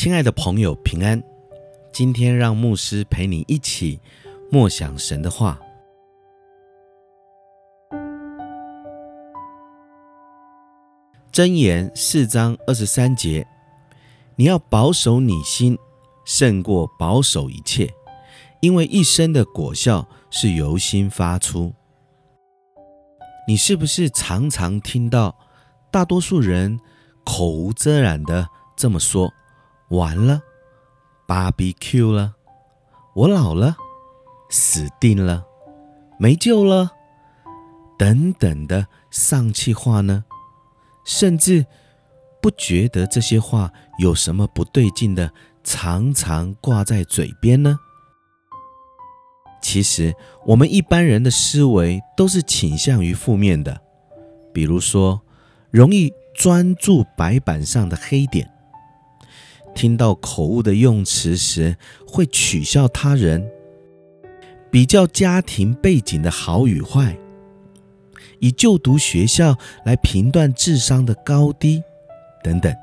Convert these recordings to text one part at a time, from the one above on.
亲爱的朋友，平安。今天让牧师陪你一起默想神的话。箴言四章二十三节：你要保守你心，胜过保守一切，因为一生的果效是由心发出。你是不是常常听到大多数人口无遮拦的这么说？完了，BBQ 了，我老了，死定了，没救了，等等的丧气话呢？甚至不觉得这些话有什么不对劲的，常常挂在嘴边呢？其实，我们一般人的思维都是倾向于负面的，比如说，容易专注白板上的黑点。听到口误的用词时，会取笑他人；比较家庭背景的好与坏；以就读学校来评断智商的高低，等等。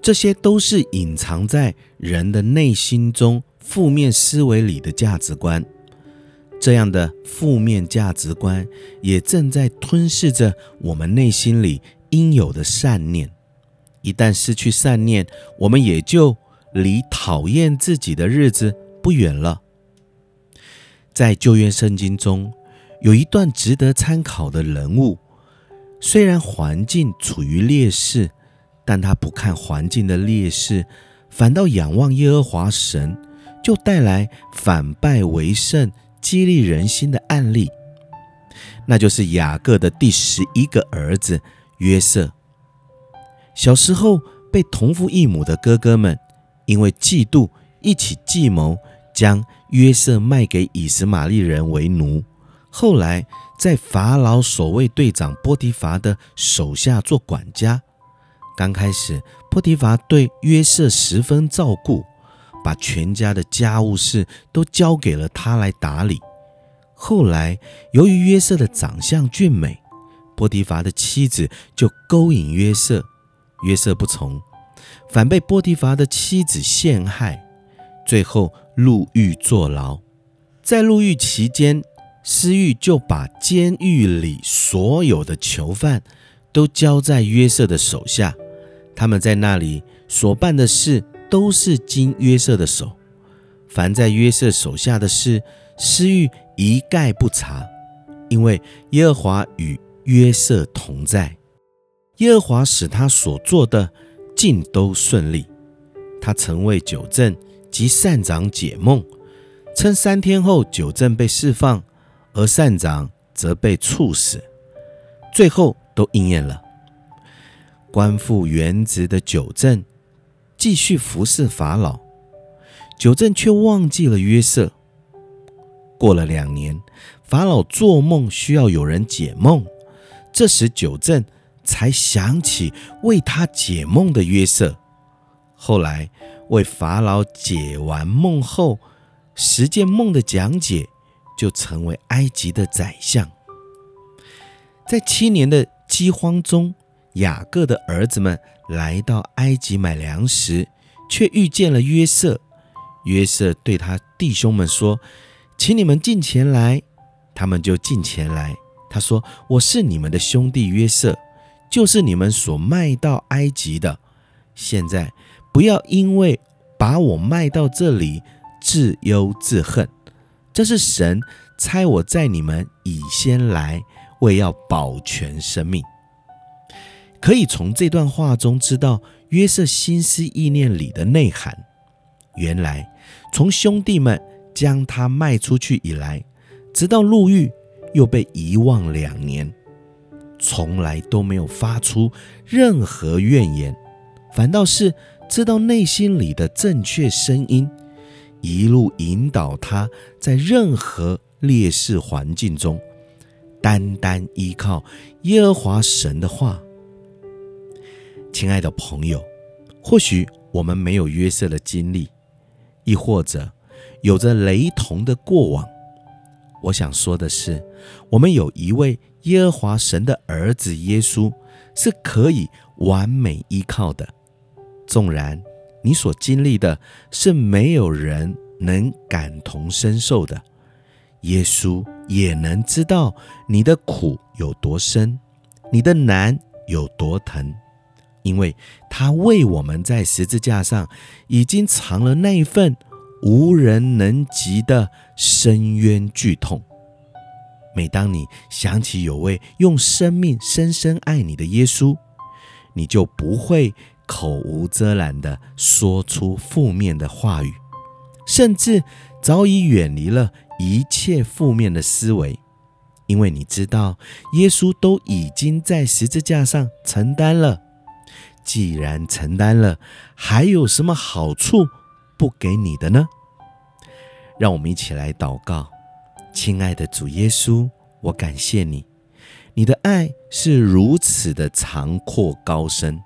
这些都是隐藏在人的内心中负面思维里的价值观。这样的负面价值观也正在吞噬着我们内心里应有的善念。一旦失去善念，我们也就离讨厌自己的日子不远了。在旧约圣经中，有一段值得参考的人物，虽然环境处于劣势，但他不看环境的劣势，反倒仰望耶和华神，就带来反败为胜、激励人心的案例。那就是雅各的第十一个儿子约瑟。小时候被同父异母的哥哥们因为嫉妒，一起计谋将约瑟卖给以实玛利人为奴。后来在法老守卫队长波提乏的手下做管家。刚开始，波提乏对约瑟十分照顾，把全家的家务事都交给了他来打理。后来，由于约瑟的长相俊美，波提乏的妻子就勾引约瑟。约瑟不从，反被波提乏的妻子陷害，最后入狱坐牢。在入狱期间，司狱就把监狱里所有的囚犯都交在约瑟的手下，他们在那里所办的事都是经约瑟的手。凡在约瑟手下的事，司狱一概不查，因为耶和华与约瑟同在。耶和华使他所做的尽都顺利。他曾为九正及善长解梦，称三天后九正被释放，而善长则被处死。最后都应验了。官复原职的九正继续服侍法老，九正却忘记了约瑟。过了两年，法老做梦需要有人解梦，这时九正。才想起为他解梦的约瑟，后来为法老解完梦后，实践梦的讲解就成为埃及的宰相。在七年的饥荒中，雅各的儿子们来到埃及买粮食，却遇见了约瑟。约瑟对他弟兄们说：“请你们进前来。”他们就进前来。他说：“我是你们的兄弟约瑟。”就是你们所卖到埃及的，现在不要因为把我卖到这里自忧自恨。这是神差我在你们以先来，为要保全生命。可以从这段话中知道约瑟心思意念里的内涵。原来从兄弟们将他卖出去以来，直到入狱，又被遗忘两年。从来都没有发出任何怨言，反倒是知道内心里的正确声音，一路引导他在任何劣势环境中，单单依靠耶和华神的话。亲爱的朋友，或许我们没有约瑟的经历，亦或者有着雷同的过往。我想说的是，我们有一位。耶和华神的儿子耶稣是可以完美依靠的，纵然你所经历的是没有人能感同身受的。耶稣也能知道你的苦有多深，你的难有多疼，因为他为我们在十字架上已经藏了那一份无人能及的深渊剧痛。每当你想起有位用生命深深爱你的耶稣，你就不会口无遮拦地说出负面的话语，甚至早已远离了一切负面的思维，因为你知道耶稣都已经在十字架上承担了。既然承担了，还有什么好处不给你的呢？让我们一起来祷告，亲爱的主耶稣，我感谢你。你的爱是如此的长阔高深，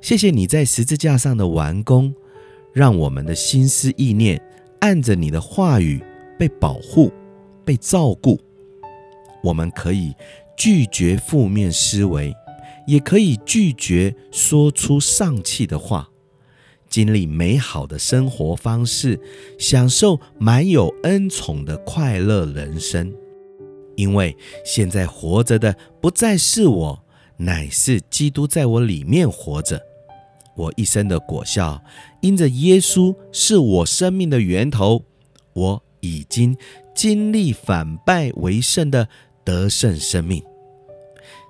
谢谢你在十字架上的完工，让我们的心思意念按着你的话语被保护、被照顾。我们可以拒绝负面思维，也可以拒绝说出丧气的话，经历美好的生活方式，享受满有恩宠的快乐人生。因为现在活着的不再是我，乃是基督在我里面活着。我一生的果效，因着耶稣是我生命的源头，我已经经历反败为胜的得胜生命。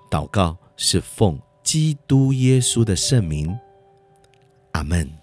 祷告是奉基督耶稣的圣名，阿门。